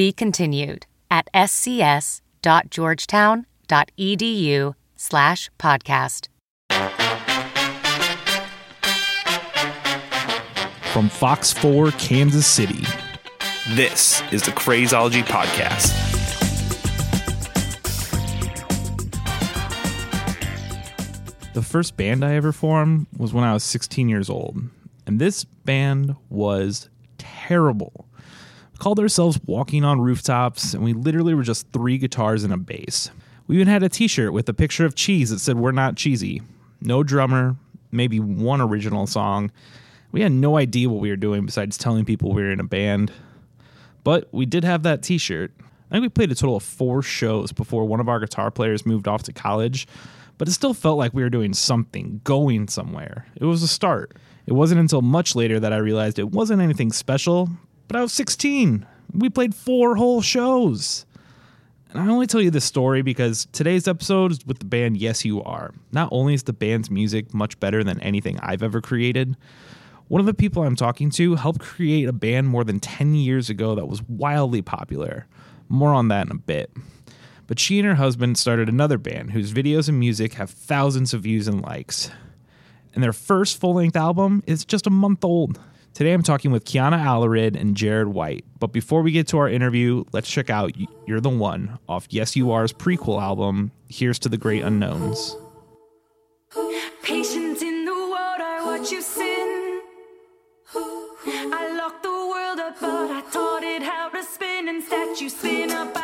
Be continued at scs.georgetown.edu slash podcast. From Fox 4 Kansas City. This is the Crazology Podcast. The first band I ever formed was when I was 16 years old, and this band was terrible. Called ourselves Walking on Rooftops, and we literally were just three guitars and a bass. We even had a t shirt with a picture of cheese that said, We're not cheesy. No drummer, maybe one original song. We had no idea what we were doing besides telling people we were in a band. But we did have that t shirt. I think we played a total of four shows before one of our guitar players moved off to college, but it still felt like we were doing something, going somewhere. It was a start. It wasn't until much later that I realized it wasn't anything special, but I was 16. We played four whole shows. And I only tell you this story because today's episode is with the band Yes You Are. Not only is the band's music much better than anything I've ever created, one of the people I'm talking to helped create a band more than 10 years ago that was wildly popular. More on that in a bit. But she and her husband started another band whose videos and music have thousands of views and likes. And their first full length album is just a month old. Today I'm talking with Kiana Alarid and Jared White. But before we get to our interview, let's check out You're the One off Yes You Are's prequel album, Here's to the Great Unknowns. Patience in the you sin. I locked the world up, but I taught it how to spin. Instead, you spin about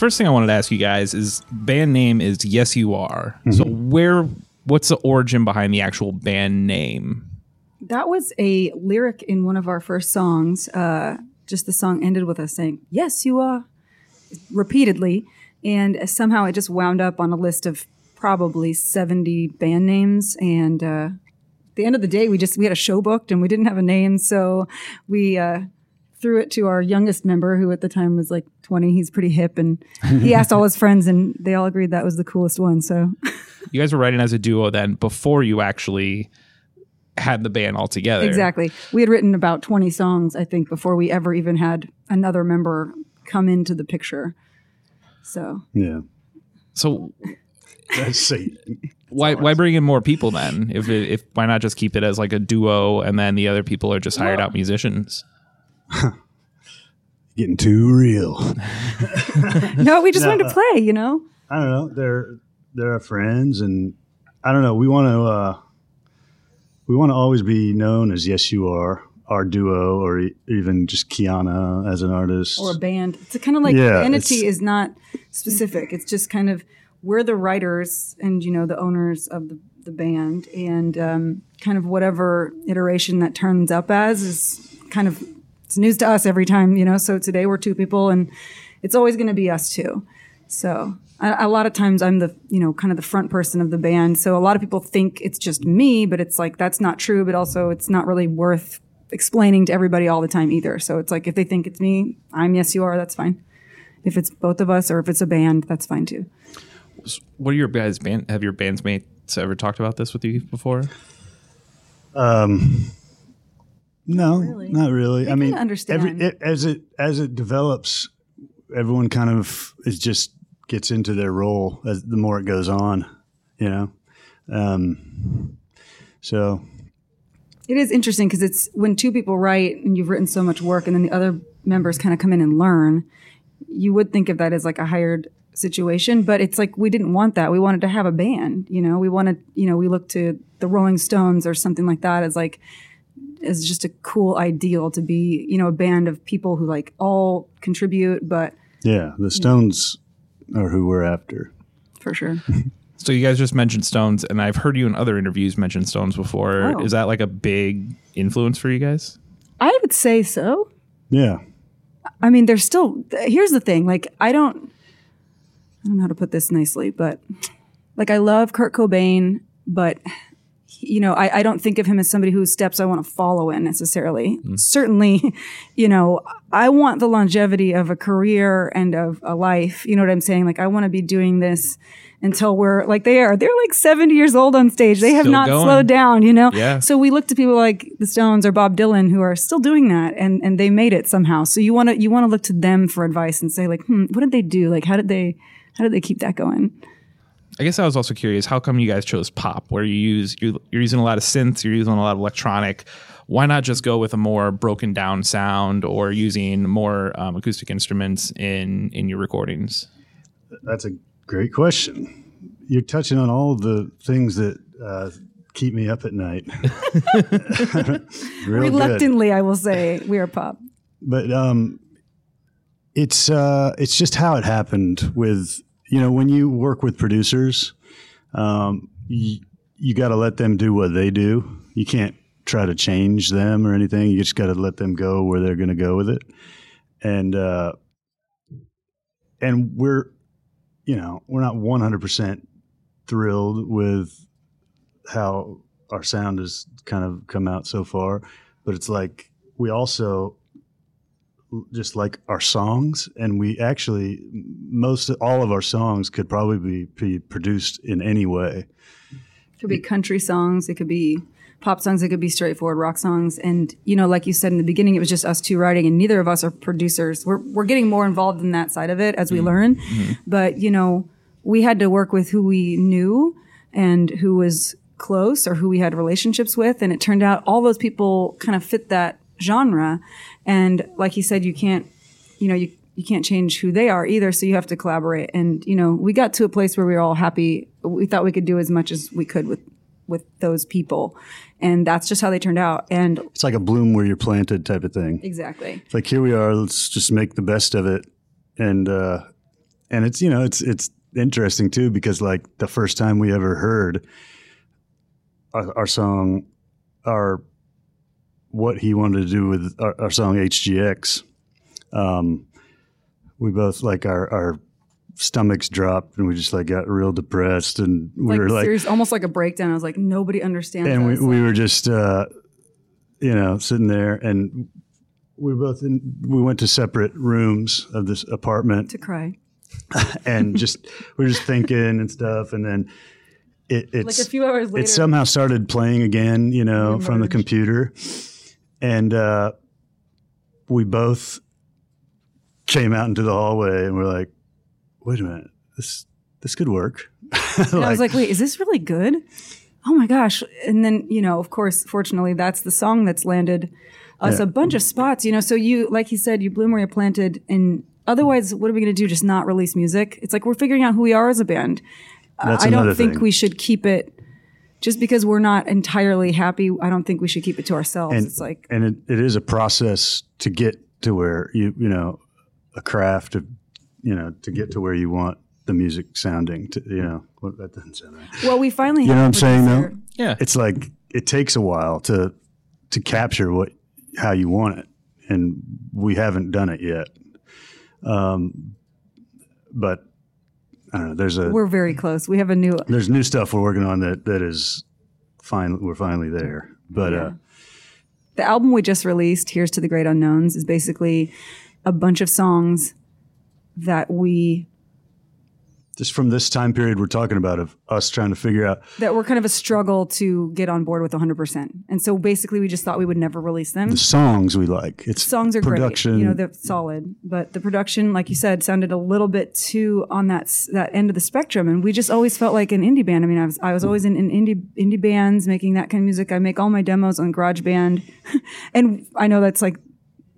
first thing I wanted to ask you guys is band name is Yes You Are. So where what's the origin behind the actual band name? That was a lyric in one of our first songs. Uh, just the song ended with us saying, Yes, you are, repeatedly. And somehow it just wound up on a list of probably 70 band names. And uh, at the end of the day, we just, we had a show booked and we didn't have a name. So we, uh, threw it to our youngest member who at the time was like 20 he's pretty hip and he asked all his friends and they all agreed that was the coolest one so You guys were writing as a duo then before you actually had the band all together. Exactly. We had written about 20 songs, I think, before we ever even had another member come into the picture. So, Yeah. So Let's see. why why bring in more people then? If it, if why not just keep it as like a duo and then the other people are just hired out musicians? Getting too real. no, we just No, wanted to uh, play, you know? I don't know. They're they're our friends, and I don't know. We want to uh, we want to always be known as Yes You Are, our duo, or e- even just Kiana as an artist. Or a band. It's kind of like Yeah, the entity is not specific. It's just kind of we're the writers and, you know, the owners of the, the band. And um, kind of whatever iteration that turns up as is kind of it's news to us every time, you know? So today we're two people and it's always going to be us two. So a, a lot of times I'm the, you know, kind of the front person of the band. So a lot of people think it's just me, but it's like that's not true. But also it's not really worth explaining to everybody all the time either. So it's like if they think it's me, I'm yes you are. That's fine. If it's both of us or if it's a band, that's fine too. What are your guys band have your bandmates ever talked about this with you before? Um, no, Really? not really. I mean, understand. every it, as it as it develops, everyone kind of is just gets into their role as the more it goes on. You know, um, so It is interesting because it's when two people write and you've written so much work and then the other members kind of come in and learn, you would think of that as like a hired situation, but it's like we didn't want that. We wanted to have a band, you know, we wanted, you know, we looked to the Rolling Stones or something like that as like, as just a cool ideal to be, you know, a band of people who like all contribute, but yeah, the Stones are who we're after. for sure. So you guys just mentioned Stones, and I've heard you in other interviews mention Stones before. Oh. Is that like a big influence for you guys? I would say so. Yeah, I mean, there's still. Here's the thing. Like, I don't. I don't know how to put this nicely, but like, I love Kurt Cobain, but you know, I, I don't think of him as somebody whose steps I want to follow in necessarily. Certainly, you know, I want the longevity of a career and of a life. You know what I'm saying? Like, I want to be doing this until we're like they are. They're like 70 years old on stage. They have Still not going. slowed down. You know. Yeah. So we look to people like the Stones or Bob Dylan who are still doing that, and and they made it somehow. So you want to you want to look to them for advice and say like, hmm, what did they do? Like, how did they how did they keep that going? I guess I was also curious. How come you guys chose pop, where you use you're, you're using a lot of synths, you're using a lot of electronic? Why not just go with a more broken down sound, or using more um, acoustic instruments in in your recordings? that's a great question. You're touching on all the things that uh, keep me up at night. Real good. Reluctantly, I will say we are pop. but um, it's uh, it's just how it happened. With you know, when you work with producers, um, you, you got to let them do what they do. You can't try to change them or anything. You just got to let them go where they're going to go with it. And uh, and we're you know we're not one hundred percent thrilled with how our sound has kind of come out so far, but it's like we also just like our songs and we actually most all of our songs could probably be, be produced in any way It could be country songs. It could be pop songs. It could be straightforward rock songs. And you know, like you said in the beginning, it was just us two writing, and neither of us are producers. We're we're getting more involved in that side of it as we mm-hmm. learn. Mm-hmm. But you know, we had to work with who we knew and who was close or who we had relationships with, and it turned out all those people kind of fit that genre. And like you said, you can't, you know, you you can't change who they are either. So you have to collaborate. And you know, we got to a place where we were all happy. We thought we could do as much as we could with with those people, and that's just how they turned out. And it's like a bloom where you're planted type of thing exactly, it's like here we are let's just make the best of it and uh and it's you know it's it's interesting too because like the first time we ever heard our, our song, our what he wanted to do with our, our song HGX, um, we both like our our stomachs dropped and we just like got real depressed and we like, were like serious, almost like a breakdown. I was like, nobody understands. and we, us. we were just uh, you know sitting there and we both in, we went to separate rooms of this apartment to cry. and just we are just thinking and stuff and then it, it's Like a few hours later, it somehow started playing again you know from the computer and uh, we both came out into the hallway and we're like wait a minute this this could work And I was like, wait, is this really good? Oh my gosh. And then, you know, of course, fortunately, that's the song that's landed us Yeah. a bunch of spots, you know. So you, like he said, you bloom where you're planted. And otherwise, what are we going to do? Just not release music? It's like we're figuring out who we are as a band. That's I don't think thing. we should keep it just because we're not entirely happy. I don't think we should keep it to ourselves. and it's like, and it, it is a process to get to where you you know a craft of you know to get to where you want the music sounding to you know what that doesn't sound right well, we finally you know what I'm saying though Yeah. it's like it takes a while to to capture what how you want it and we haven't done it yet um but i don't know there's a We're very close. We have a new there's new stuff we're working on that that is fine we're finally there but uh the album we just released, Here's to the Great Unknowns, is basically a bunch of songs that we just from this time period we're talking about of us trying to figure out that were kind of a struggle to get on board with 100%. And so basically we just thought we would never release them. the songs we like. It's songs are production. great. You know, they're solid, but the production, like you said, sounded a little bit too on that that end of the spectrum. And we just always felt like an indie band. I mean, I was I was always in, in indie indie bands making that kind of music. I make all my demos on GarageBand, and I know that's like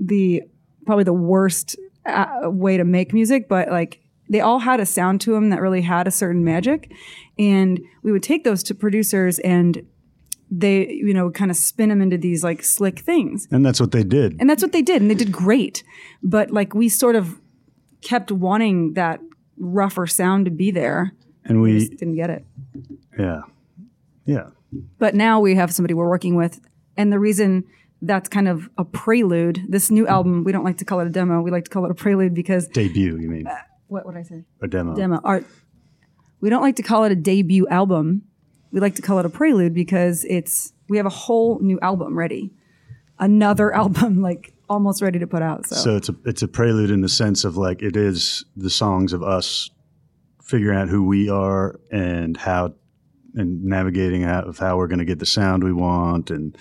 the probably the worst uh, way to make music, but like they all had a sound to them that really had a certain magic, and we would take those to producers and. They, you know, kind of spin them into these like slick things. and that's what they did. And that's what they did, and they did great. But like we sort of kept wanting that rougher sound to be there. And We we, just didn't get it. yeah, yeah. But now we have somebody we're working with, and the reason that's kind of a prelude. This new album, we don't like to call it a demo. We like to call it a prelude because Debut, you mean uh, what would I say? a demo? Demo art. We don't like to call it a debut album. We like to call it a prelude because it's we have a whole new album ready, another album like almost ready to put out. So, So it's a it's a prelude in the sense of like it is the songs of us figuring out who we are and how and navigating out of how we're going to get the sound we want and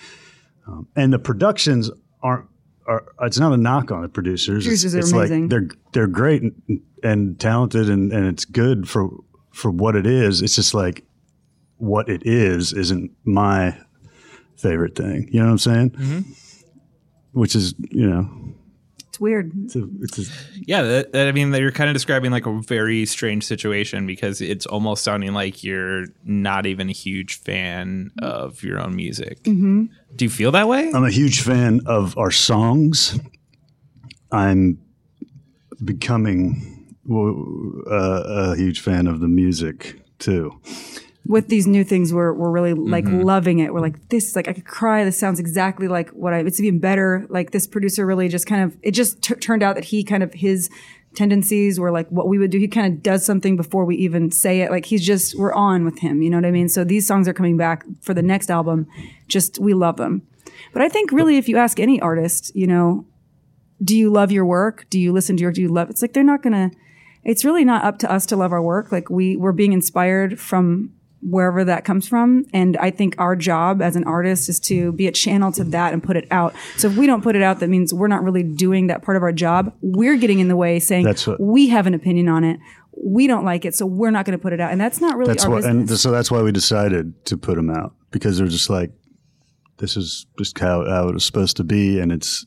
um, and the productions aren't are it's not a knock on the producers. Producers are it's amazing. like they're they're great and, and talented and, and it's good for for what it is. It's just like what it is isn't my favorite thing. You know what I'm saying? Mm-hmm. Which is you know it's weird. it's a, it's a, Yeah, that, that, I mean, that you're kind of describing like a very strange situation because it's almost sounding like you're not even a huge fan of your own music. Mm-hmm. Do you feel that way? I'm a huge fan of our songs. I'm becoming uh, a huge fan of the music too. With these new things we're, we're really like Mm-hmm. loving it. We're like this is like i could cry. This sounds exactly like what i it's even better. Like this producer really just kind of it just t- turned out that he kind of his tendencies were like what we would do. He kind of does something before we even say it. Like he's just we're on with him. You know what i mean? So these songs are coming back for the next album. Just we love them. But i think really if you ask any artist you know do you love your work? Do you listen to your do you love it's like they're not gonna it's really not up to us to love our work. Like we we're being inspired from wherever that comes from. And i think our job as an artist is to be a channel to that and put it out. So if we don't put it out that means we're not really doing that part of our job. We're getting in the way saying That's what- we have an opinion on it. We don't like it so we're not going to put it out. And that's not really That's our what, business. and so that's why we decided to put them out because they're just like, this is just how, how it was supposed to be, and it's,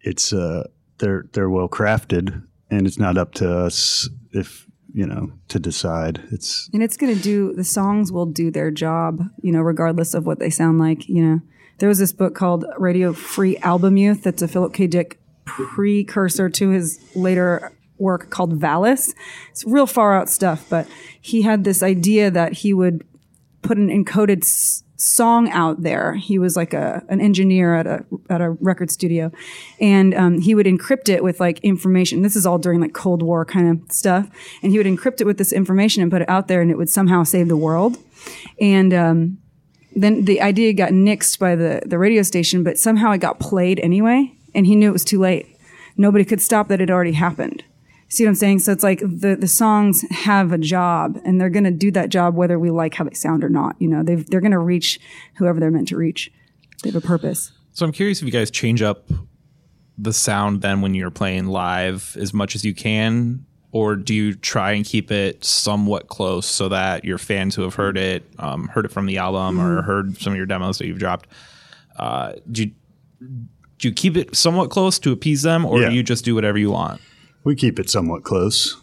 it's, uh, they're they're well crafted, and it's not up to us if you know to decide. It's and it's going to do the songs will do their job you know regardless of what they sound like you know there was this book called Radio Free Albemuth that's a philip k dick precursor to his later work called Valis. It's real far out stuff, but he had this idea that he would put an encoded song out there. He was like a an engineer at a at a record studio, and um, he would encrypt it with like information. This is all during like Cold War kind of stuff, and he would encrypt it with this information and put it out there, and it would somehow save the world. And um, then the idea got nixed by the the radio station, but somehow it got played anyway, and he knew it was too late. Nobody could stop that it already happened. See what I'm saying? So it's like the, the songs have a job and they're going to do that job whether we like how they sound or not. You know, they've, they're going to reach whoever they're meant to reach. They have a purpose. So I'm curious if you guys change up the sound then when you're playing live as much as you can, or do you try and keep it somewhat close so that your fans who have heard it, um, heard it from the album, or heard some of your demos that you've dropped, uh, do you, do you keep it somewhat close to appease them, or Yeah. do you just do whatever you want? We keep it somewhat close.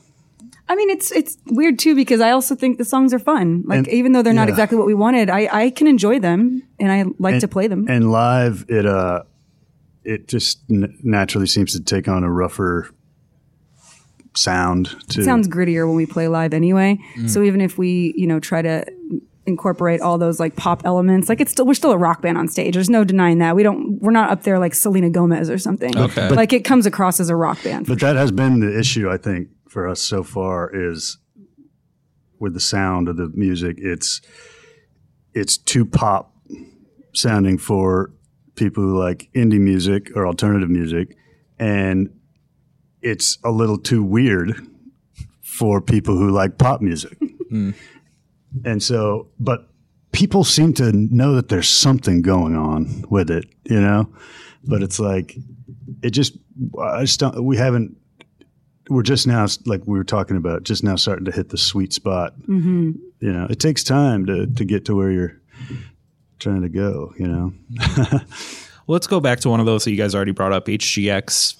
I mean, it's it's weird too because I also think the songs are fun. Like And- even though they're not yeah. exactly what we wanted, I, I can enjoy them and I like to play them. And live, it uh, it just n- naturally seems to take on a rougher sound. To It sounds grittier when we play live anyway. So even if we, you know, try to incorporate all those like pop elements, like it's still we're still a rock band on stage. There's no denying that. We don't we're not up there like Selena Gomez or something. Okay. like it comes across as a rock band. But that has been the issue, I think, for us so far is with the sound of the music. It's it's too pop sounding for people who like indie music or alternative music, and it's a little too weird for people who like pop music. Hmm. And so, but people seem to know that there's something going on with it, you know. But it's like it just I just don't, we haven't we're just now like we were talking about just now starting to hit the sweet spot mm-hmm. you know it takes time to to get to where you're trying to go you know Well, let's go back to one of those that you guys already brought up, HGX.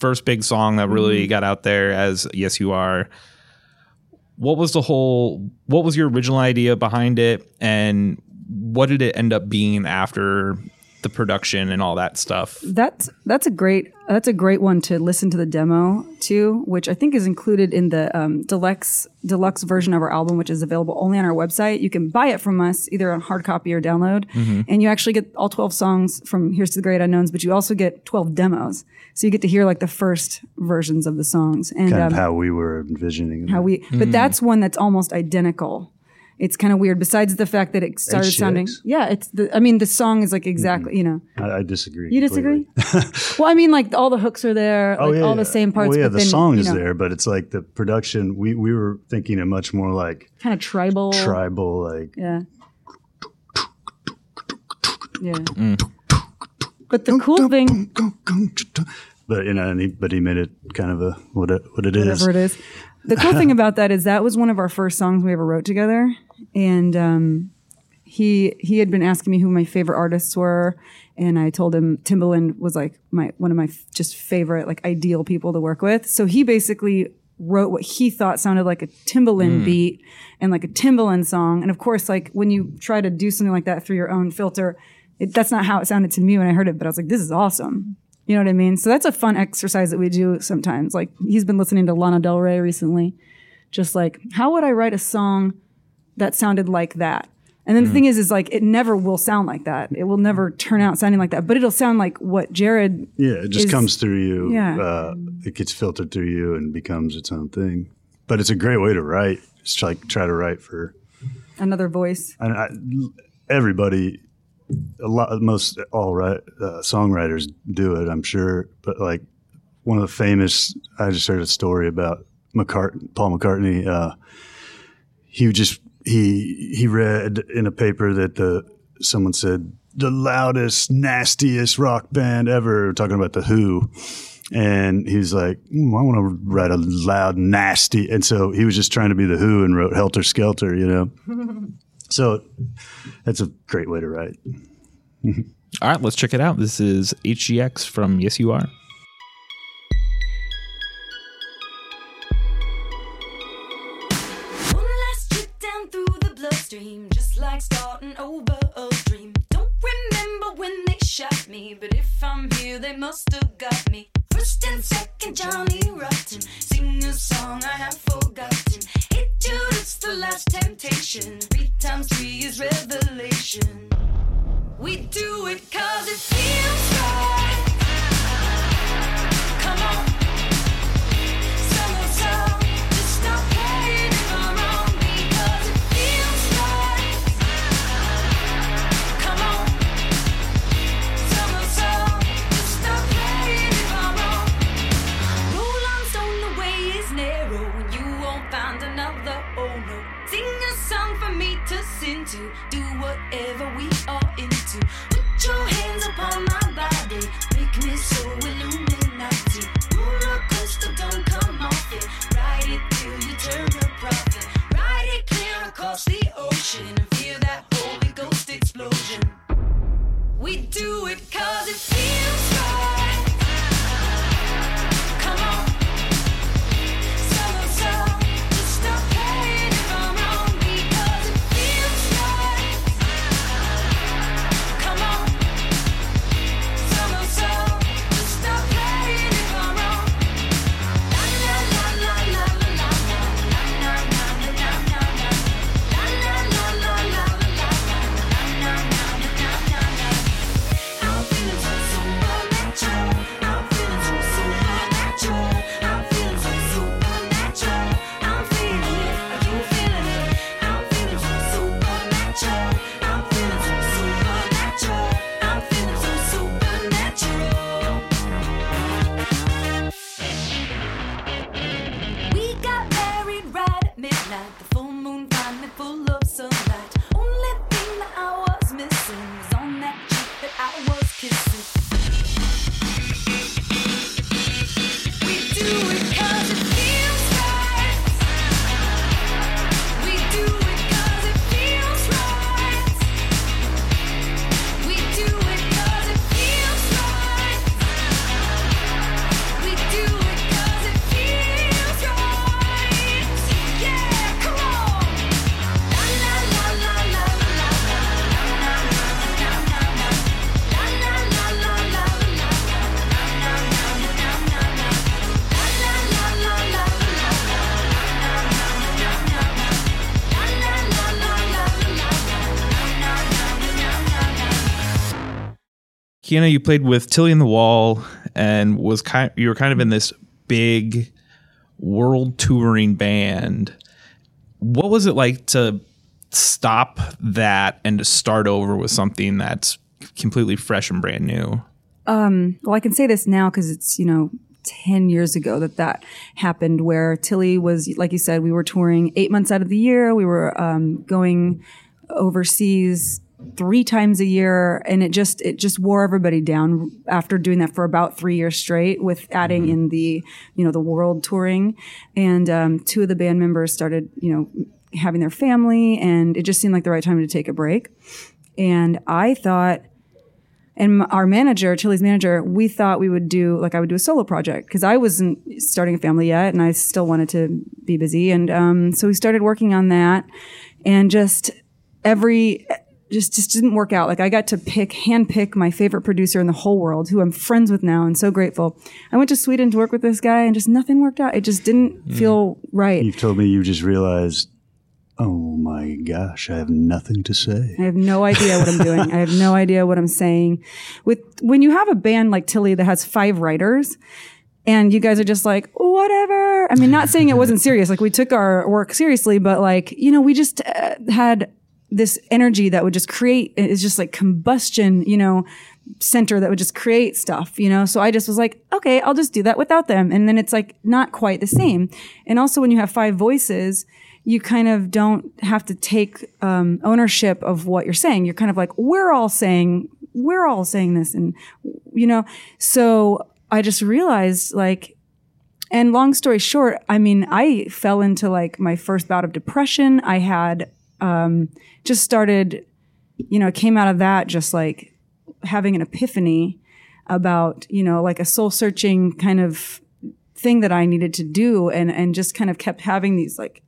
First big song that really got out there as Yes You Are. What was the whole what was your original idea behind it? And what did it end up being after the production and all that stuff? That's that's a great that's a great one to listen to the demo to, which I think is included in the um, deluxe deluxe version of our album, which is available only on our website. You can buy it from us either on hard copy or download, and you actually get all twelve songs from Here's to the Great Unknowns, but you also get twelve demos, so you get to hear like the first versions of the songs and kind um, of how we were envisioning how we. But that's one that's almost identical. It's kind of weird. Besides the fact that it started HGX? sounding, yeah, it's the. I mean, the song is like exactly, you know. I, I disagree You disagree? well, I mean, like all the hooks are there, like oh yeah all the same parts. well, yeah but the then, song you is know, there but it's like the production we we were thinking of much more like Kind of tribal. tribal like Yeah. Yeah. Mm. But the cool thing, but you know and he, but he made it kind of a what it what it is whatever it is, the cool thing about that is that was one of our first songs we ever wrote together, and um, he he had been asking me who my favorite artists were, and I told him Timbaland was like my one of my f- just favorite like ideal people to work with. So he basically wrote what he thought sounded like a Timbaland beat and like a Timbaland song. And of course, like when you try to do something like that through your own filter, it, that's not how it sounded to me when I heard it. But I was like, this is awesome. You know what I mean? So that's a fun exercise that we do sometimes. Like he's been listening to Lana Del Rey recently. Just like, how would I write a song that sounded like that? And then the thing is, is like it never will sound like that. It will never turn out sounding like that. But it'll sound like what Jared. Yeah, it just is- comes through you. Yeah. Uh, it gets filtered through you and becomes its own thing. But it's a great way to write. Just like try to write for Another voice. and I, everybody. A lot, most all right, uh, songwriters do it. I'm sure, but like one of the famous. I just heard a story about McCart- Paul McCartney. Uh, he would just he he read in a paper that the someone said the loudest, nastiest rock band ever, talking about the Who. And he's like, "Mm, I want to write a loud, nasty. And so he was just trying to be the Who and wrote Helter Skelter, you know? so that's a great way to write. All right, let's check it out. This is HGX from Yes You Are. They must have got me. First and second, Johnny Rotten. Sing a song I have forgotten. Hit Jude, it's the last temptation. Three times three is revelation. We do it cause it feels right. Do whatever we are into. Put your hands upon my body. Make me so illuminati. Roller coaster, don't come off it. Ride it till you turn a profit. Ride it clear across the ocean and feel that Holy Ghost explosion. We do it cause it feels Kiana, you played with Tilly and the Wall and was kind you were kind of in this big world touring band. What was it like to stop that and to start over with something that's completely fresh and brand new? well, I can say this now because it's, you know, 10 years ago that that happened where Tilly was, like you said, we were touring eight months out of the year. We were um, going overseas three times a year and it just it just wore everybody down after doing that for about three years straight with adding in the you know the world touring. And um, two of the band members started you know having their family and it just seemed like the right time to take a break. And i thought and our manager, Tilly's manager, we thought we would do like I would do a solo project because I wasn't starting a family yet, and I still wanted to be busy. And um, so we started working on that, and just every just just didn't work out. Like I got to pick, hand pick my favorite producer in the whole world, who I'm friends with now, and so grateful. I went to Sweden to work with this guy, and just nothing worked out. It just didn't feel right. You've told me you just realized, oh my gosh, I have nothing to say. I have no idea what I'm doing. I have no idea what I'm saying. With when you have a band like Tilly that has five writers, and you guys are just like whatever. I mean, not saying it wasn't serious. Like we took our work seriously, but like you know, we just uh, had this energy that would just create. It's just like combustion. You know. Center that would just create stuff, you know? So I just was like, okay, I'll just do that without them. And then it's like not quite the same. And also when you have five voices, you kind of don't have to take um, ownership of what you're saying. You're kind of like, we're all saying, we're all saying this. And, you know, so I just realized like, and long story short, I mean, I fell into like my first bout of depression. I had um, just started, you know, came out of that just like having an epiphany about, you know, like a soul searching kind of thing that I needed to do and, and just kind of kept having these like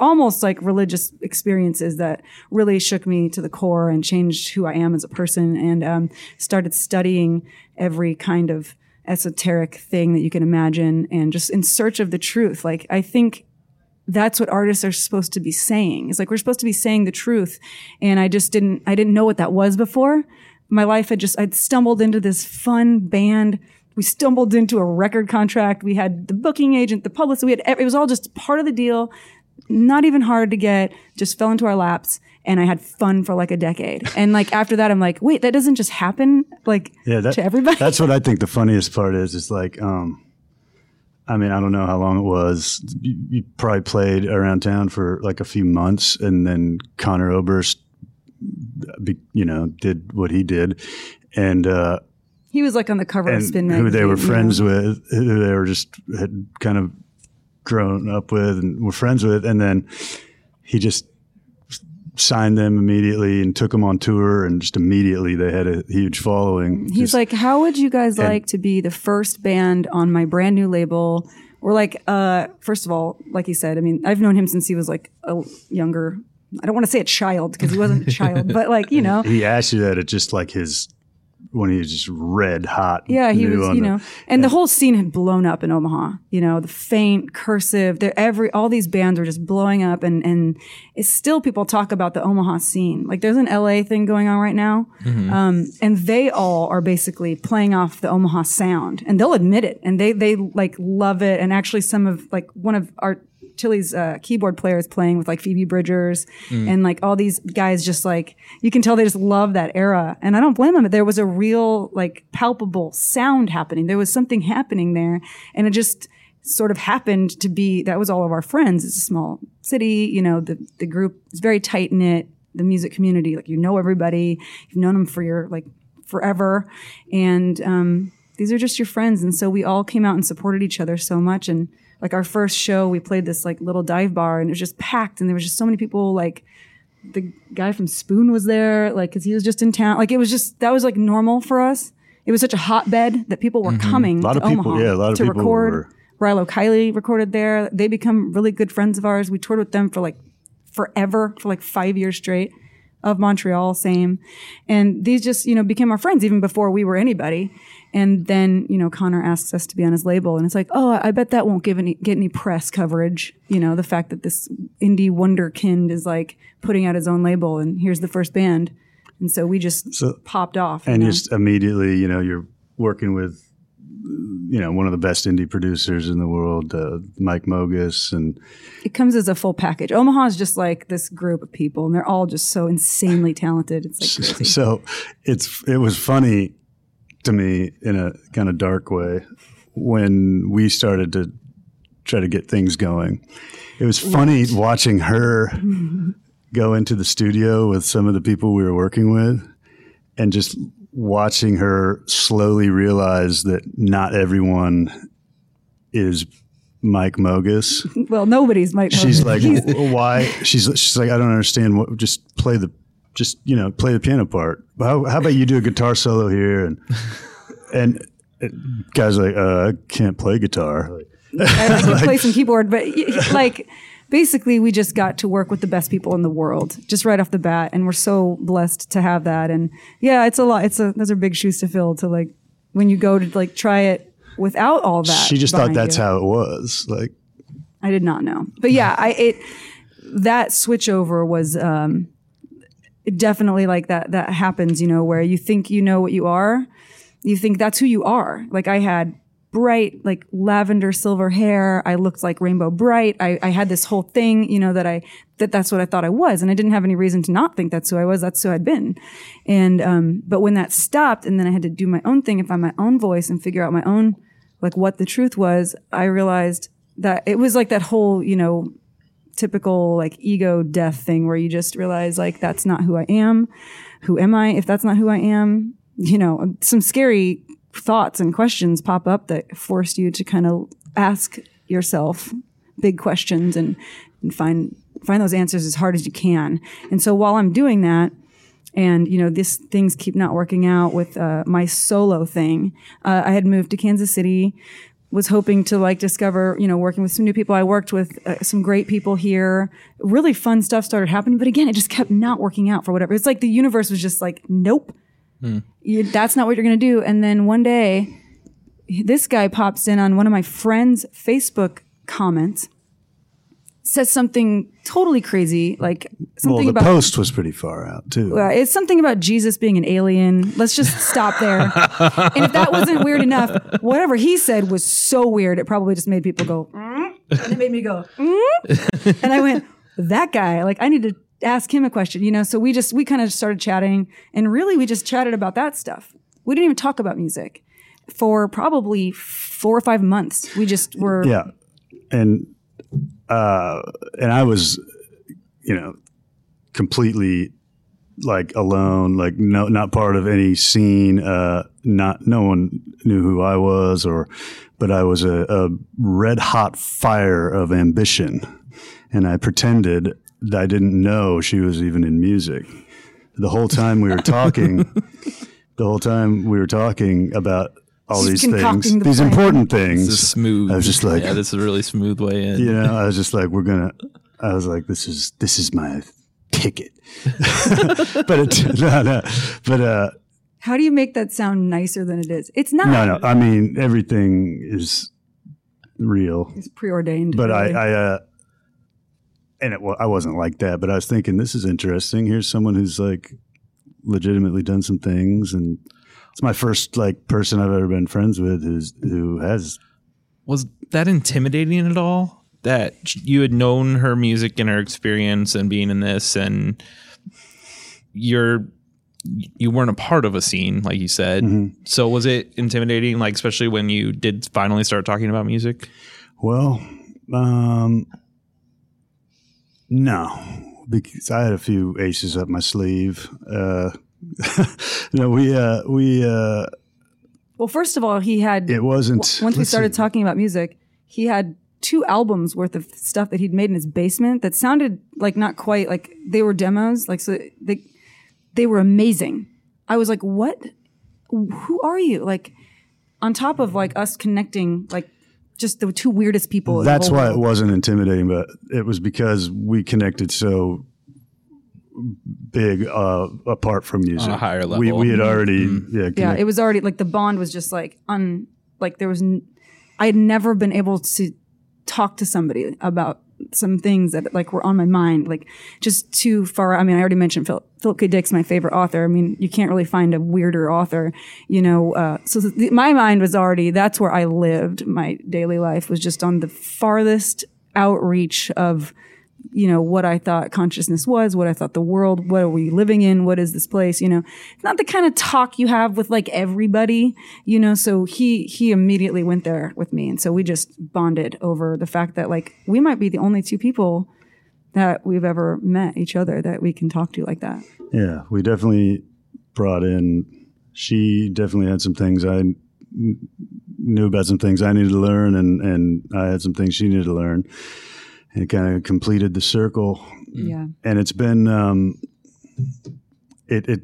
almost like religious experiences that really shook me to the core and changed who I am as a person and um, started studying every kind of esoteric thing that you can imagine and just in search of the truth. Like I think that's what artists are supposed to be saying. It's like we're supposed to be saying the truth. And I just didn't, I didn't know what that was before. My life had just, I'd stumbled into this fun band. We stumbled into a record contract. We had the booking agent, the publicist. We had, it was all just part of the deal. Not even hard to get, just fell into our laps. And I had fun for like a decade. And like after that, I'm like, wait, that doesn't just happen like Yeah, that, to everybody. That's what I think the funniest part is. It's like, um, I mean, I don't know how long it was. You, you probably played around town for like a few months, and then Conor Oberst, be- you know, did what he did, and uh, he was like on the cover of Spin who they were you know? friends with, who they were just had kind of grown up with and were friends with, and then he just signed them immediately and took them on tour, and just immediately they had a huge following. He's Just- like, how would you guys And- like to be the first band on my brand new label? We're like, uh, first of all, like he said, I mean, I've known him since he was like a younger. I don't want to say a child because he wasn't a child, but like you know, he asked you that at just like his when he was just red hot. yeah, he was, on you the- know, and the whole scene had blown up in Omaha. You know, the faint, cursive, they're every all these bands are just blowing up, and and it's still people talk about the Omaha scene. Like there's an LA thing going on right now, um, and they all are basically playing off the Omaha sound, and they'll admit it, and they they like love it, and actually some of like one of our Tilly's uh, keyboard players playing with like Phoebe Bridgers and like all these guys just like you can tell they just love that era. And I don't blame them. But there was a real like palpable sound happening. There was something happening there. And it just sort of happened to be that was all of our friends. It's a small city you know the the group is very tight knit. The music community like you know everybody. You've known them for your like forever. And um these are just your friends. And so we all came out and supported each other so much. And like our first show we played this like little dive bar and it was just packed and there was just so many people like the guy from spoon was there like because he was just in town. Like it was just that was like normal for us. It was such a hotbed that people were coming Mm-hmm. A lot to of people- Omaha yeah, a lot of to people record. were- Rilo Kiley recorded there. They become really good friends of ours. We toured with them for like forever for like five years straight of Montreal, same. And these just, you know, became our friends even before we were anybody. And then, you know, Conor asks us to be on his label and it's like, oh, I bet that won't give any, get any press coverage. You know, the fact that this indie wonderkind is like putting out his own label and here's the first band. And so we just So- popped off. and you know? just immediately, you know, you're working with, you know, one of the best indie producers in the world, uh, Mike Mogis, and it comes as a full package. Omaha is just like this group of people and they're all just so insanely talented. It's like crazy. so it's it was funny to me in a kind of dark way when we started to try to get things going. It was funny watching her go into the studio with some of the people we were working with and just watching her slowly realize that not everyone is Mike Mogis. Well, nobody's Mike. She's like, why? She's she's like, I don't understand. What? Just play the, just you know, play the piano part. How, how about you do a guitar solo here? And and and guys like, uh, I can't play guitar. I, I can play some keyboard, but like basically we just got to work with the best people in the world just right off the bat and we're so blessed to have that and yeah it's a lot it's a those are big shoes to fill to like when you go to like try it without all that She just thought that's you. how it was. Like, I did not know. But yeah, I it that switch over was um definitely like that that happens, you know, where you think you know what you are. You think that's who you are. Like I had bright, like lavender silver hair. I looked like Rainbow Brite. I, I had this whole thing, you know, that I that that's what I thought I was. And I didn't have any reason to not think that's who I was. That's who I'd been. And um, but when that stopped and then I had to do my own thing and find my own voice and figure out my own like what the truth was, I realized that it was like that whole, you know, typical like ego death thing where you just realize like that's not who I am. Who am I if that's not who I am? You know, some scary thoughts and questions pop up that force you to kind of ask yourself big questions and, and find find those answers as hard as you can. And so while I'm doing that, and you know this things keep not working out with uh, my solo thing uh, i had moved to kansas city was hoping to like discover you know working with some new people. I worked with uh, some great people here. Really fun stuff started happening but again it just kept not working out for whatever. It's like the universe was just like nope you, that's not what you're going to do and then one day this guy pops in on one of my friend's Facebook comments, says something totally crazy, like something about. Well, the about post was pretty far out too. uh, it's something about Jesus being an alien. Let's just stop there. and if that wasn't weird enough, whatever he said was so weird. It probably just made people go, "Mm," and it made me go, "Mm." and I went, that guy. Like I need to ask him a question, you know. So we just we kind of started chatting, and really we just chatted about that stuff. We didn't even talk about music for probably four or five months. We just were yeah, and uh, and I was, you know, completely like alone, like no, not part of any scene. Uh, not no one knew who I was, or but I was a, a red hot fire of ambition, and I pretended I didn't know she was even in music. The whole time we were talking, the whole time we were talking about all Just these things, the these plan. important things. This is smooth. I was just like- yeah, this is a really smooth way in. you know, I was just like, we're gonna. I was like, this is this is my ticket. but it, no, no, but uh, How do you make that sound nicer than it is? It's not. no, no. I mean, everything is real. It's preordained. But really. I, I, uh, and it, well, I wasn't like that. But I was thinking, this is interesting. Here's someone who's like legitimately done some things, and it's my first like person I've ever been friends with who's who has. Was that intimidating at all? That you had known her music and her experience and being in this, and you're you weren't a part of a scene, like you said. So was it intimidating, like especially when you did finally start talking about music? Well, um, no, because I had a few aces up my sleeve. Uh, no, we uh, we uh, well, first of all, he had it wasn't. once we started see. talking about music, he had two albums worth of stuff that he'd made in his basement that sounded like not quite like they were demos. Like so they they were amazing. I was like, what? Who are you? Like on top of like us connecting, like just the two weirdest people. in the That's whole why it wasn't intimidating, but it was because we connected so big uh, apart from music. On a higher level. we had already yeah Mm-hmm. Yeah, connect- it was already like the bond was just like un like there was n- I had never been able to talk to somebody about some things that like were on my mind like just too far I mean I already mentioned Philip Philip K Dick's my favorite author I mean you can't really find a weirder author you know uh, so my mind was already that's where I lived my daily life was just on the farthest outreach of you know what I thought consciousness was, what I thought the world, what are we living in, what is this place, you know. It's not the kind of talk you have with like everybody, you know. So he he immediately went there with me, and so we just bonded over the fact that like we might be the only two people that we've ever met each other that we can talk to like that. Yeah, we definitely brought in. She definitely had some things I knew about some things I needed to learn, and and I had some things she needed to learn. And it kind of completed the circle, Yeah, and it's been um, it it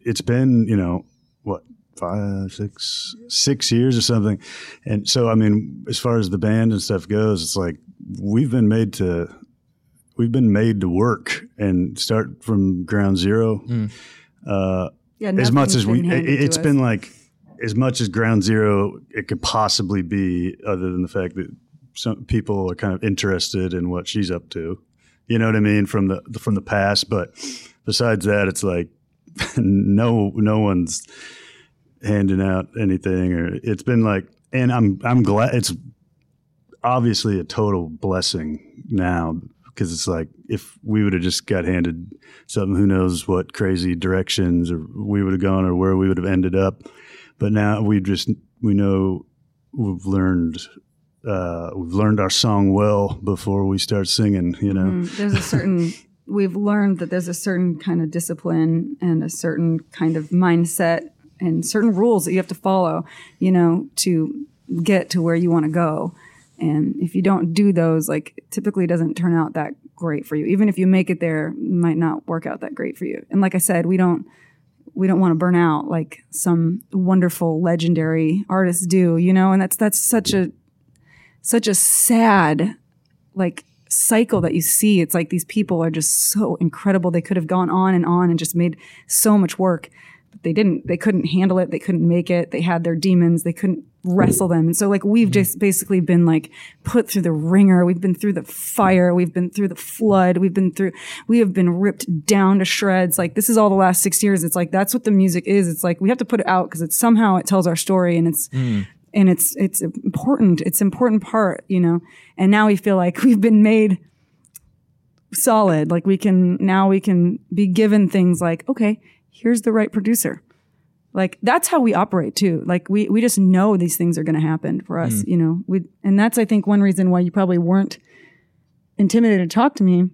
it's been you know what five six six years or something, and so I mean as far as the band and stuff goes, it's like we've been made to we've been made to work and start from ground zero uh, yeah. as much as we been it, to it's us. been like as much as ground zero it could possibly be other than the fact that some people are kind of interested in what she's up to you know what i mean from the from the past but besides that it's like no no one's handing out anything or it's been like and i'm i'm glad it's obviously a total blessing now because it's like if we would have just got handed something, who knows what crazy directions or we would have gone or where we would have ended up. But now we just we know we've learned uh, we've learned our song well before we start singing. You know, Mm, there's a certain we've learned that there's a certain kind of discipline and a certain kind of mindset and certain rules that you have to follow you know to get to where you want to go and if you don't do those like typically doesn't turn out that great for you even if you make it there it might not work out that great for you and like i said we don't we don't want to burn out like some wonderful legendary artists do you know and that's that's such a such a sad like cycle that you see. It's like these people are just so incredible. They could have gone on and on and just made so much work. But they didn't they couldn't handle it they couldn't make it they had their demons they couldn't wrestle them. And so like we've mm-hmm. just basically been like put through the ringer. We've been through the fire. We've been through the flood. We've been through we have been ripped down to shreds. Like this is all the last six years. It's like that's what the music is. It's like we have to put it out because it's somehow it tells our story and it's mm. and it's it's important. It's important part you know? And now we feel like we've been made solid. Like we can now we can be given things like okay here's the right producer like that's how we operate too. Like we we just know these things are going to happen for us you know? We and that's i think one reason why you probably weren't intimidated to talk to me.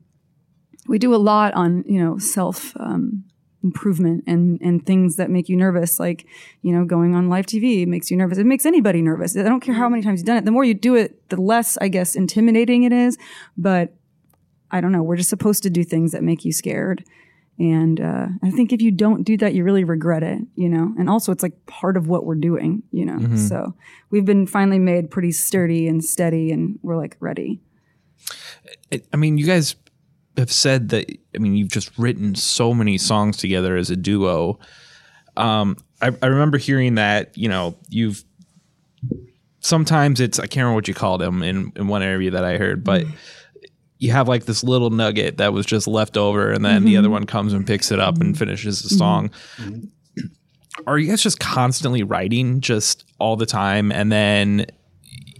We do a lot on you know self um, improvement and and things that make you nervous like you know going on live tv makes you nervous. It makes anybody nervous. I don't care how many times you've done it. The more you do it the less i guess intimidating it is. But i don't know we're just supposed to do things that make you scared and uh, i think if you don't do that you really regret it you know and also it's like part of what we're doing you know so we've been finally made pretty sturdy and steady and we're like ready I mean, you guys have said that. I mean, you've just written so many songs together as a duo. Um, I, I remember hearing that. You know, you've sometimes it's I can't remember what you called them in in one area that I heard, but you have like this little nugget that was just left over, and then the other mm-hmm. one comes and picks it up and finishes the song. Mm-hmm. Are you guys just constantly writing just all the time, and then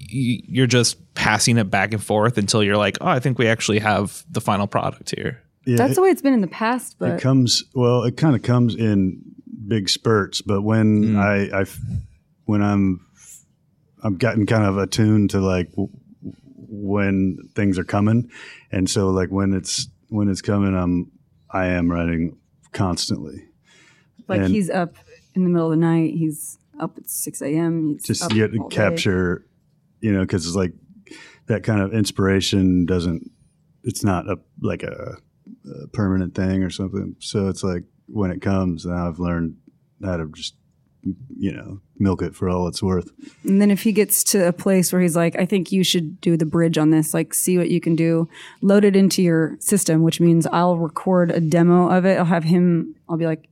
you're just passing it back and forth until you're like, oh, I think we actually have the final product here. Yeah, that's it, the way it's been in the past but it comes well. It kind of comes in big spurts, but when mm. I, I f- when I'm I'm gotten kind of attuned to like w- when things are coming, and so like when it's when it's coming, I'm I am writing constantly. Like And- he's up in the middle of the night. He's up at six a.m. Just up to get all day. capture, you know, because it's like that kind of inspiration doesn't. It's not a like a, a permanent thing or something. So it's like when it comes, now I've learned how to just you know milk it for all it's worth. And then if he gets to a place where he's like, I think you should do the bridge on this. Like, see what you can do. Load it into your system, which means I'll record a demo of it. I'll have him. I'll be like.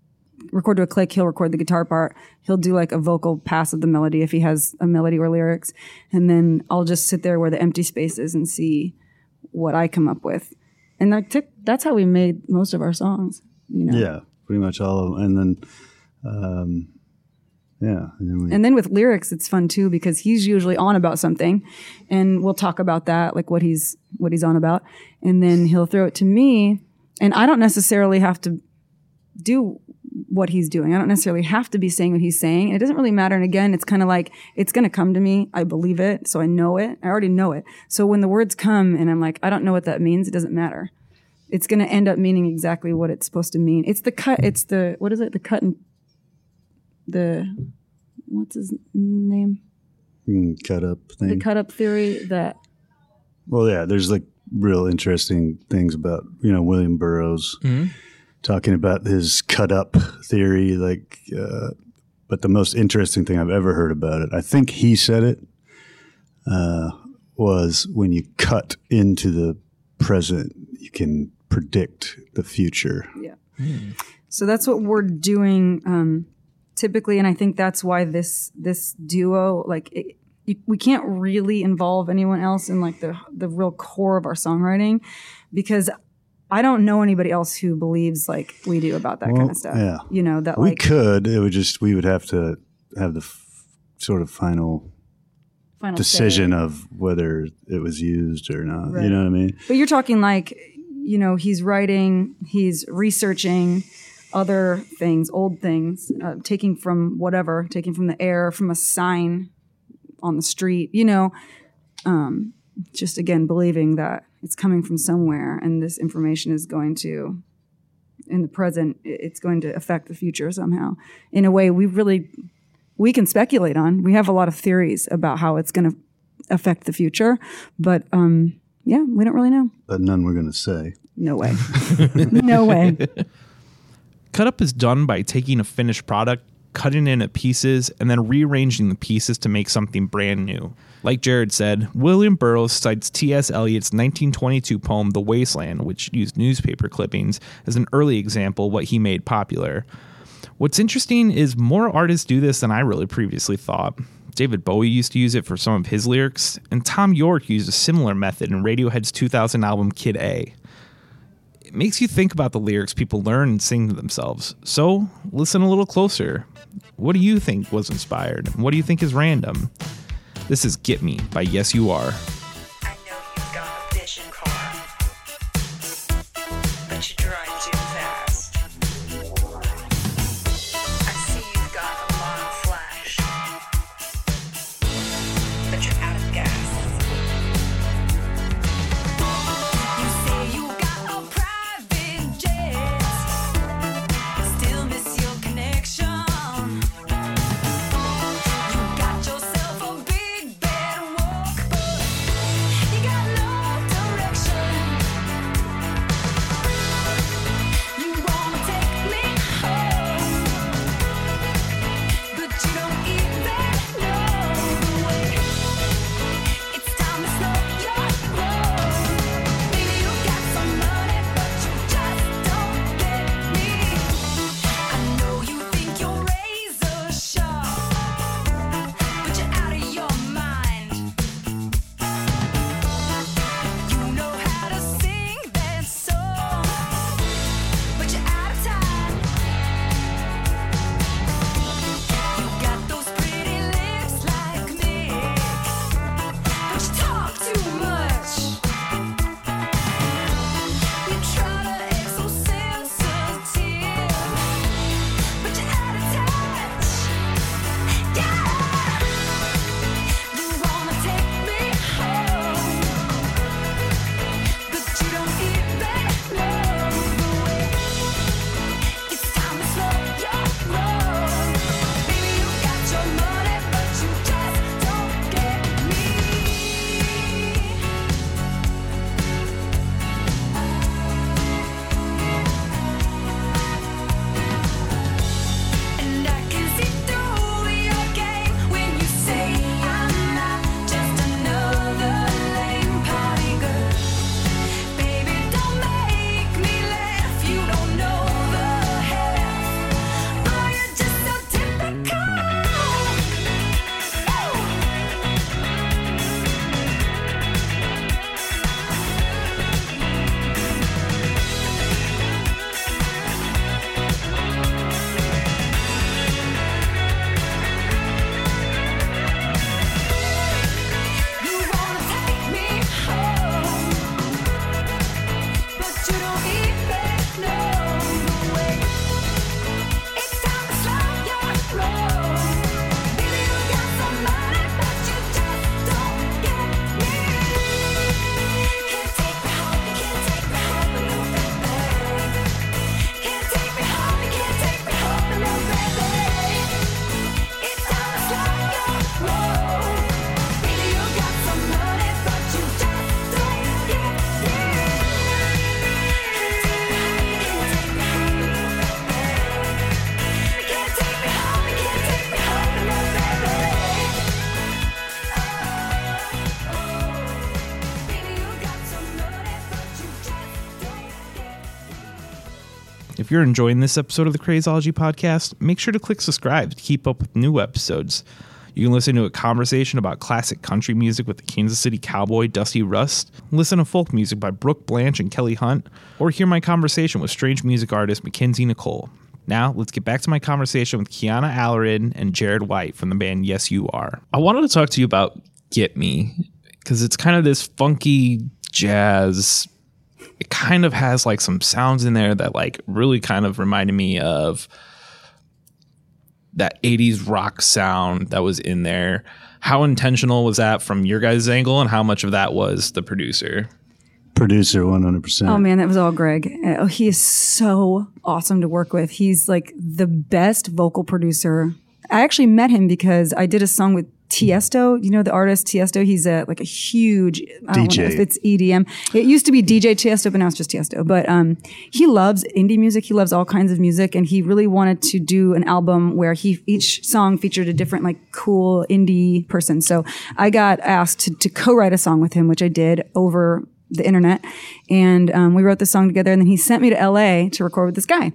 Record to a click, he'll record the guitar part. He'll do like a vocal pass of the melody if he has a melody or lyrics. And then I'll just sit there where the empty space is and see what I come up with. And like that's how we made most of our songs. You know. Yeah, pretty much all of them. And then, um, yeah, and then we, And then with lyrics, it's fun too because he's usually on about something, and we'll talk about that, like what he's what he's on about, and then he'll throw it to me, and I don't necessarily have to do what he's doing. I don't necessarily have to be saying what he's saying. And It doesn't really matter. And again, it's kind of like it's going to come to me. I believe it, so I know it. I already know it. So when the words come, and I'm like, I don't know what that means. It doesn't matter. It's going to end up meaning exactly what it's supposed to mean. It's the cut. It's the what is it? The cut and the what's his name? mm, cut up thing. The cut up theory that Well, yeah, there's like real interesting things about you know William Burroughs talking about his cut up theory. Like, uh, but the most interesting thing I've ever heard about it, I think he said it, uh, was when you cut into the present, you can predict the future. Yeah. So that's what we're doing um, typically, and I think that's why this this duo like it, we can't really involve anyone else in like the the real core of our songwriting because I don't know anybody else who believes like we do about that kind of stuff. yeah. You know that we like could. It would just we would have to have the f- sort of final final decision say. of whether it was used or not. Right. You know what I mean? But you're talking like, you know, he's writing, he's researching other things, old things, uh, taking from whatever, taking from the air, from a sign on the street, you know, um, just again believing that it's coming from somewhere and this information is going to, in the present, it's going to affect the future somehow in a way we really we can speculate on. We have a lot of theories about how it's going to affect the future, but um, yeah, we don't really know. But none we're going to say. No way. no way. Cut up is done by taking a finished product, cutting it into pieces, and then rearranging the pieces to make something brand new. Like Jared said, William Burroughs cites T.S. Eliot's 1922 poem The Wasteland, which used newspaper clippings, as an early example of what he made popular. What's interesting is more artists do this than I really previously thought. David Bowie used to use it for some of his lyrics, and Thom Yorke used a similar method in Radiohead's 2000 album Kid A. Makes you think about the lyrics people learn and sing to themselves. So, listen a little closer. What do you think was inspired? What do you think is random? This is Get Me by Yes You Are. You're enjoying this episode of the Crazology podcast, make sure to click subscribe to keep up with new episodes. You can listen to a conversation about classic country music with the Kansas City cowboy Dusty Rust, listen to folk music by Brooke Blanche and Kelly Hunt, or hear my conversation with strange music artist Mackenzie Nicole. Now, let's get back to my conversation with Kiana Allerin and Jared White from the band Yes You Are. I wanted to talk to you about Get Me because it's kind of this funky jazz it kind of has like some sounds in there that like really kind of reminded me of that 80s rock sound that was in there. How intentional was that from your guys' angle and how much of that was the producer? Producer, one hundred percent. Oh man, that was all Greg. Oh, he is so awesome to work with. He's like the best vocal producer. I actually met him because I did a song with Tiesto. You know the artist Tiesto. He's a like a huge I don't know DJ. if it's EDM. It used to be DJ Tiesto, but now it's just Tiesto. But um, he loves indie music. He loves all kinds of music, and he really wanted to do an album where he each song featured a different like cool indie person. So I got asked to, to co-write a song with him, which I did over the internet, and um, we wrote the song together. And then he sent me to LA to record with this guy.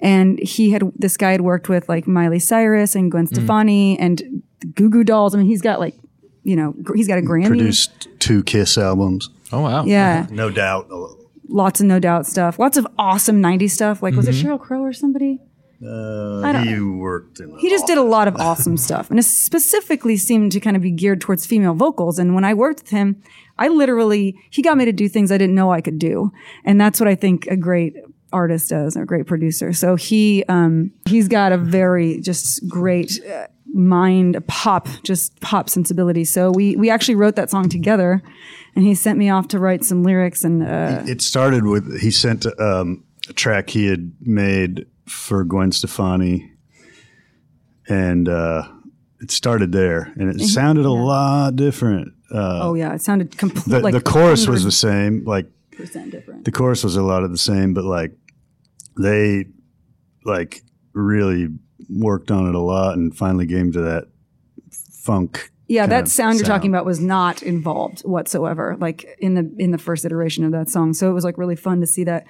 and he had this guy had worked with like Miley Cyrus and Gwen Stefani and Goo Goo Dolls. I mean, he's got like you know gr- he's got a Grammy. Produced two Kiss albums. Oh wow. Yeah, No doubt. lots of no doubt stuff. Lots of awesome '90s stuff. Like was it Sheryl Crow or somebody? Uh, don't- he worked in. He just did a lot of awesome stuff, and it specifically seemed to kind of be geared towards female vocals. And when I worked with him, I literally he got me to do things I didn't know I could do, and that's what I think a great artist does, or a great producer. So he um, he's got a very just great. Uh, mind pop just pop sensibility. So we we actually wrote that song together and he sent me off to write some lyrics and uh, It started with he sent um, a track he had made for Gwen Stefani, and uh, it started there, and it sounded a lot different. Uh, oh yeah. It sounded the, completely like the chorus was the same, like 100% different. the chorus was a lot of the same, but like they like really worked on it a lot and finally came to that funk. Yeah, that of sound you're talking about was not involved whatsoever, like in the in the first iteration of that song. So it was like really fun to see that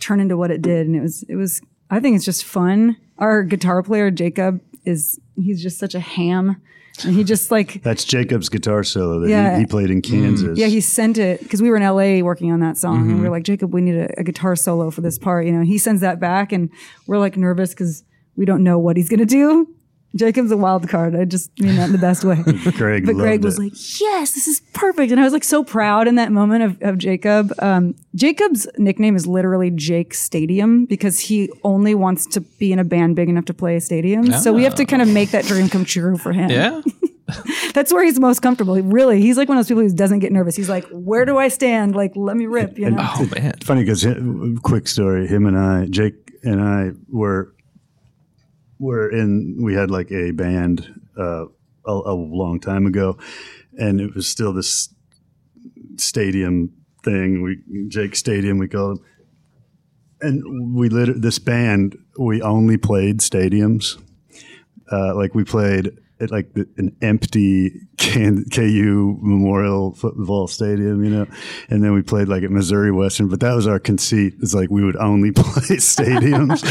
turn into what it did, and it was it was. I think it's just fun. Our guitar player Jacob is he's just such a ham, and he just like That's Jacob's guitar solo that Yeah. he, he played in mm. Kansas. yeah he sent it because we were in L.A. working on that song, and we mm-hmm. were like Jacob, we need a, a guitar solo for this part, you know. And he sends that back, and we're like nervous because we don't know what he's gonna do. Jacob's a wild card. I just mean that in the best way. Greg But Greg was it. like, "Yes, this is perfect," and I was like so proud in that moment of, of Jacob. Um, Jacob's nickname is literally Jake Stadium because he only wants to be in a band big enough to play a stadium. So we have to kind of make that dream come true for him. Yeah. that's where he's most comfortable. He really, he's like one of those people who doesn't get nervous. He's like, "Where do I stand? Like, let me rip." You know. Oh man. funny because quick story him and i jake and i were were in we had like a band uh, a, a long time ago and it was still this stadium thing. We jake stadium we called it. And we lit this band we only played stadiums. Uh, like we played at like the, an empty Can, KU Memorial Football Stadium, you know, and then we played like at Missouri Western. But that was our conceit. It's like we would only play stadiums.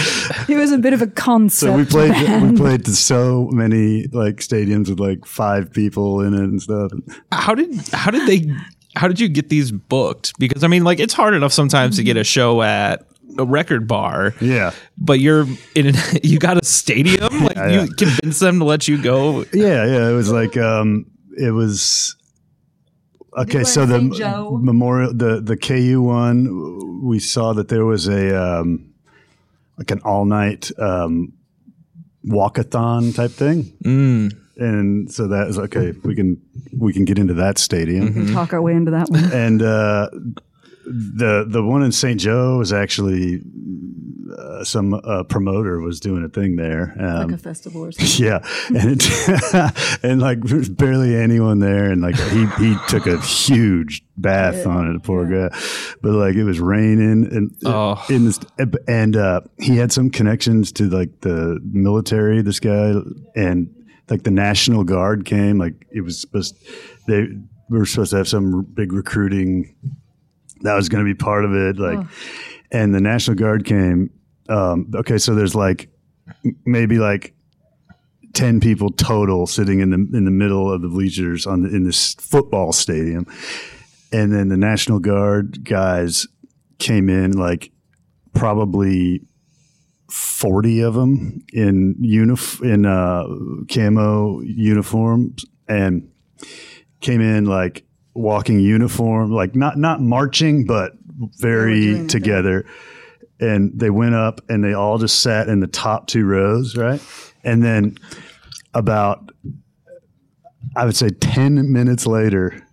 it was a bit of a concept. so we played band. we played to so many like stadiums with like five people in it and stuff. How did how did they how did you get these booked? Because I mean, like it's hard enough sometimes to get a show at a record bar. Yeah, But you're in an, you got a stadium? Like Yeah, you yeah. convince them to let you go. yeah, yeah. It was like um, it was. Okay, so the St. Joe. memorial, the the KU one, we saw that there was a um, like an all night um, walkathon type thing, Mm. and so that was okay. We can we can get into that stadium, talk our way into that one. and uh, the the one in St. Joe was actually uh, some uh, promoter was doing a thing there. Um, like a festival or something. yeah, and it, and like there's barely anyone there, and like he he took a huge bath on it, poor guy. But like it was raining, and Oh. in this, and uh, he had some connections to like the military. This guy and like the National Guard came. Like it was supposed they we were supposed to have some big recruiting that was going to be part of it. Like, and the National Guard came. Um, okay, so there's like maybe like 10 people total sitting in the in the middle of the bleachers on the, in this football stadium and then the national guard guys came in like probably 40 of them in unif- in uh, camo uniforms and came in like walking uniform like not not marching but very the together and they went up and they all just sat in the top two rows, right? And then about, I would say 10 minutes later,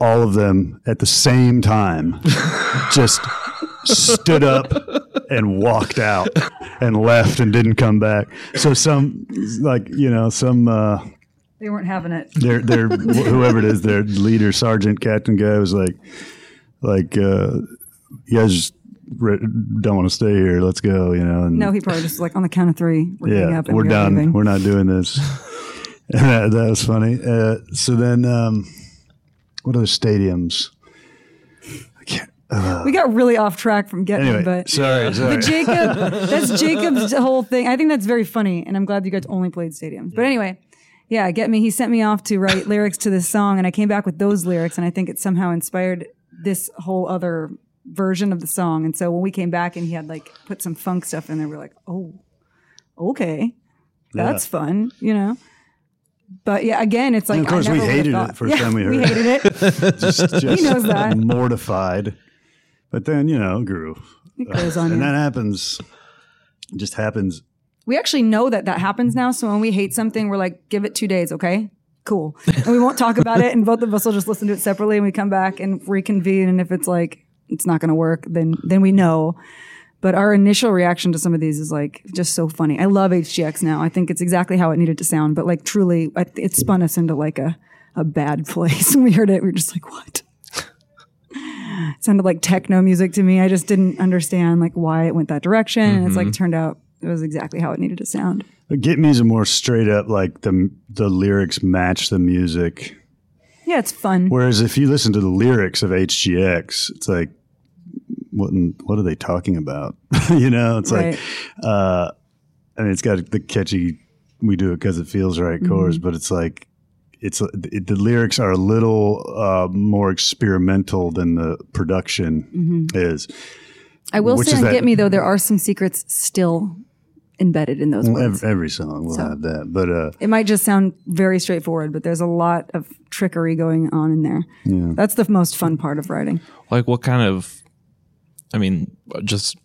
all of them at the same time just stood up and walked out and left and didn't come back. So some, like, you know, some, uh, They weren't having it. their their whoever it is, their leader, sergeant, captain guy was like, like, uh, you guys don't want to stay here. Let's go, you know. And No, he probably just like on the count of three. We're yeah, up and we're done. leaving. We're not doing this. that, that was funny. Uh, so then, um, what other stadiums? I we got really off track from getting Anyway, but sorry, sorry. but Jacob, that's Jacob's whole thing. I think that's very funny, and I'm glad you guys only played stadiums. But anyway, yeah, get me. He sent me off to write lyrics to this song, and I came back with those lyrics, and I think it somehow inspired this whole other version of the song. And so when we came back, and he had like put some funk stuff in there, we're like, oh, okay, that's fun, you know. But yeah, again, it's like And of course I we hated it first Yeah, time we heard it. we hated it. just, just knows that. mortified. But then, you know, grew. It goes on. And that happens, it just happens. We actually know that that happens now. So when we hate something, we're like, give it two days, okay? Cool. And we won't talk about it. And both of us will just listen to it separately and we come back and reconvene. And if it's like, it's not going to work, then, then we know. But our initial reaction to some of these is like just so funny. I love HGX now. I think it's exactly how it needed to sound. But like truly, I- it spun us into like a, a bad place. When we heard it, we were just like, what? it sounded like techno music to me. I just didn't understand like why it went that direction. And it's like mm-hmm. turned out it was exactly how it needed to sound. Get Me's a more straight up, like the, the lyrics match the music. Yeah, it's fun. Whereas if you listen to the lyrics of HGX, it's like, what, in- what are they talking about? you know, it's Right. like, uh, I mean, it's got the catchy "We do it because it feels right" Mm-hmm. chorus, but it's like it's it, the lyrics are a little uh, more experimental than the production Mm-hmm. is. I will which say on Get Me though, there are some secrets still embedded in those Well, words. every, every song will So- have that, but uh, it might just sound very straightforward, but there's a lot of trickery going on in there. Yeah. That's the most fun part of writing. Like what kind of? I mean, just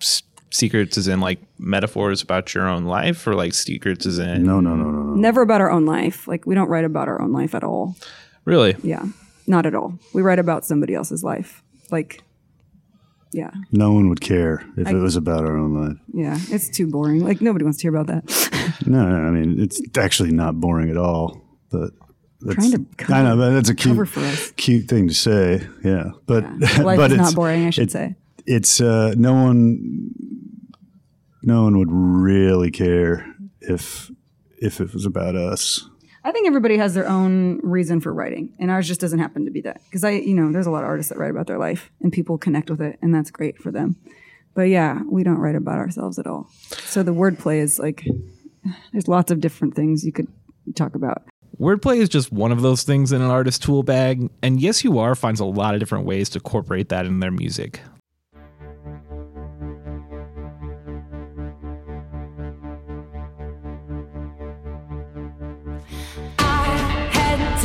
s- secrets is in like metaphors about your own life, or like secrets is in no, no, no, no, no. Never about our own life. Like we don't write about our own life at all. really. Yeah, not at all. We write about somebody else's life. Like, yeah, No one would care if it was about our own life. yeah, it's too boring. Like nobody wants to hear about that. No, no, I mean it's actually not boring at all. But that's, Trying to cover- I know, but that's a cute, cute thing to say. Yeah, but life but is it's not boring. I should it- say. it's uh, no one, no one would really care if if it was about us. I think everybody has their own reason for writing, and ours just doesn't happen to be that. Because I, you know, there's a lot of artists that write about their life, and people connect with it, and that's great for them. But yeah, we don't write about ourselves at all. So the wordplay is like, there's lots of different things you could talk about. Wordplay is just one of those things in an artist tool bag, and Yes You Are finds a lot of different ways to incorporate that in their music.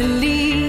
To leave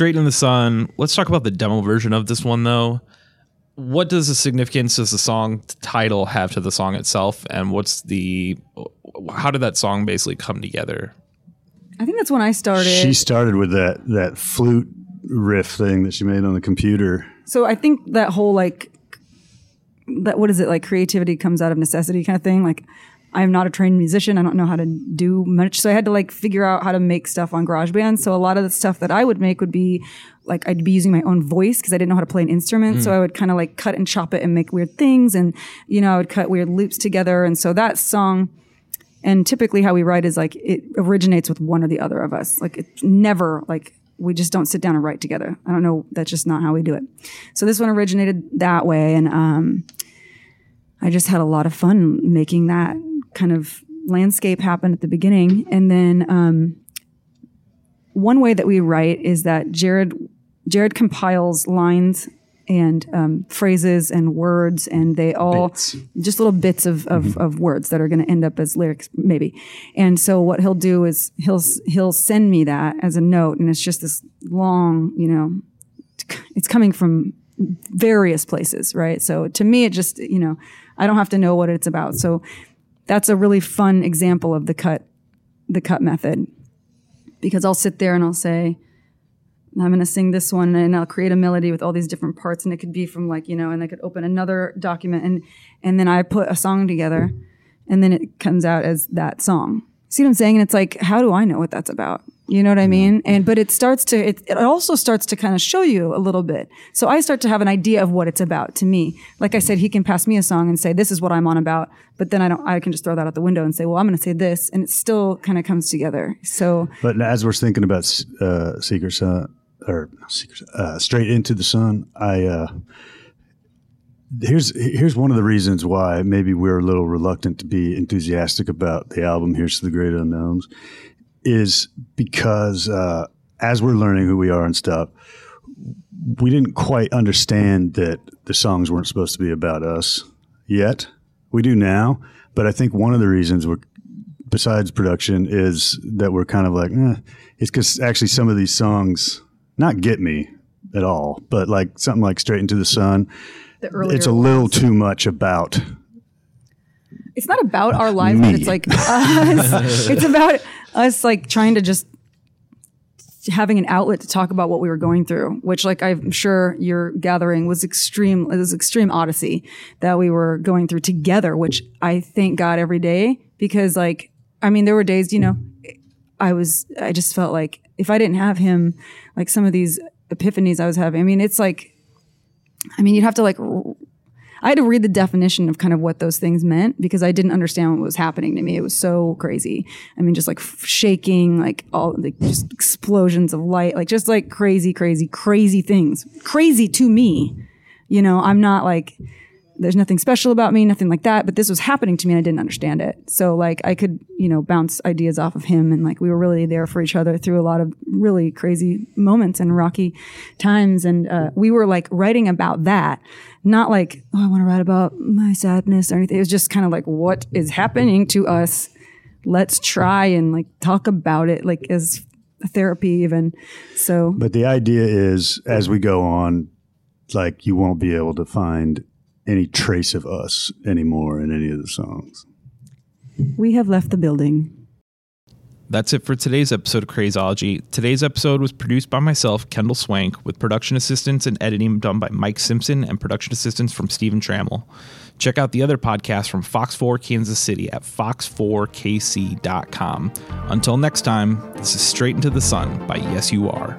Straight in the Sun. Let's talk about the demo version of this one, though. What does the significance does the song title have to the song itself, and what's the how did that song basically come together? I think that's when I started. She started with that that flute riff thing that she made on the computer. so I think that whole like that what is it like creativity comes out of necessity kind of thing. Like I am not a trained musician. I don't know how to do much. So I had to like figure out how to make stuff on GarageBand. So a lot of the stuff that I would make would be like I'd be using my own voice because I didn't know how to play an instrument. So I would kind of like cut and chop it and make weird things. And, you know, I would cut weird loops together. And so that song, and typically how we write is like it originates with one or the other of us. Like it's never like we just don't sit down and write together. I don't know. That's just not how we do it. So this one originated that way. And, um, I just had a lot of fun making that kind of landscape happen at the beginning. And then um, one way that we write is that Jared Jared compiles lines and um, phrases and words, and they all Bits. just little bits of, of, of words that are going to end up as lyrics, maybe. And so what he'll do is he'll he'll send me that as a note, and it's just this long, you know, it's coming from various places, right? So to me, it just, you know, I don't have to know what it's about. So that's a really fun example of the cut, the cut method, because I'll sit there and I'll say, I'm going to sing this one and I'll create a melody with all these different parts. And it could be from like, you know, and I could open another document and, and then I put a song together and then it comes out as that song. See what I'm saying? And it's like, how do I know what that's about? You know what I mean? And, but it starts to, it, it also starts to kind of show you a little bit. So I start to have an idea of what it's about to me. Like I said, he can pass me a song and say, this is what I'm on about. But then I don't, I can just throw that out the window and say, well, I'm going to say this. And it still kind of comes together. So But as we're thinking about uh, Secret Sun or Secret, uh, Straight into the Sun, I uh, here's here's one of the reasons why maybe we're a little reluctant to be enthusiastic about the album. Here's to the Great Unknowns, is because uh, as we're learning who we are and stuff, we didn't quite understand that the songs weren't supposed to be about us yet. We do now, but I think one of the reasons we're besides production is that we're kind of like, eh, it's because actually some of these songs not get me at all, but like something like Straight into the Sun, the earlier it's a little too much about it's not about our lives, but it's like us. it's about us like trying to just having an outlet to talk about what we were going through, which like I'm sure you're gathering was extreme, it was extreme odyssey that we were going through together, which I thank God every day because like, I mean, there were days, you know, I was, I just felt like if I didn't have him, like some of these epiphanies I was having, I mean, it's like, I mean, you'd have to like I had to read the definition of kind of what those things meant because I didn't understand what was happening to me. It was so crazy. I mean, just like shaking, like all like just explosions of light, like just like crazy, crazy, crazy things. Crazy to me. You know, I'm not like, there's nothing special about me, nothing like that, but this was happening to me and I didn't understand it. So like I could, you know, bounce ideas off of him and like we were really there for each other through a lot of really crazy moments and rocky times. And uh, we were like writing about that, not like, oh, I want to write about my sadness or anything. It was just kind of like, what is happening to us? Let's try and like talk about it, like as therapy even. So But the idea is, as we go on, like you won't be able to find any trace of us anymore in any of the songs. we have left the building. That's it for today's episode of Crazology. Today's episode was produced by myself, Kendall Swank, with production assistance and editing done by Mike Simpson and production assistance from Stephen Trammell. Check out the other podcasts from Fox 4 Kansas City at fox4kc.com. Until next time, this is Straight into the Sun by Yes You Are.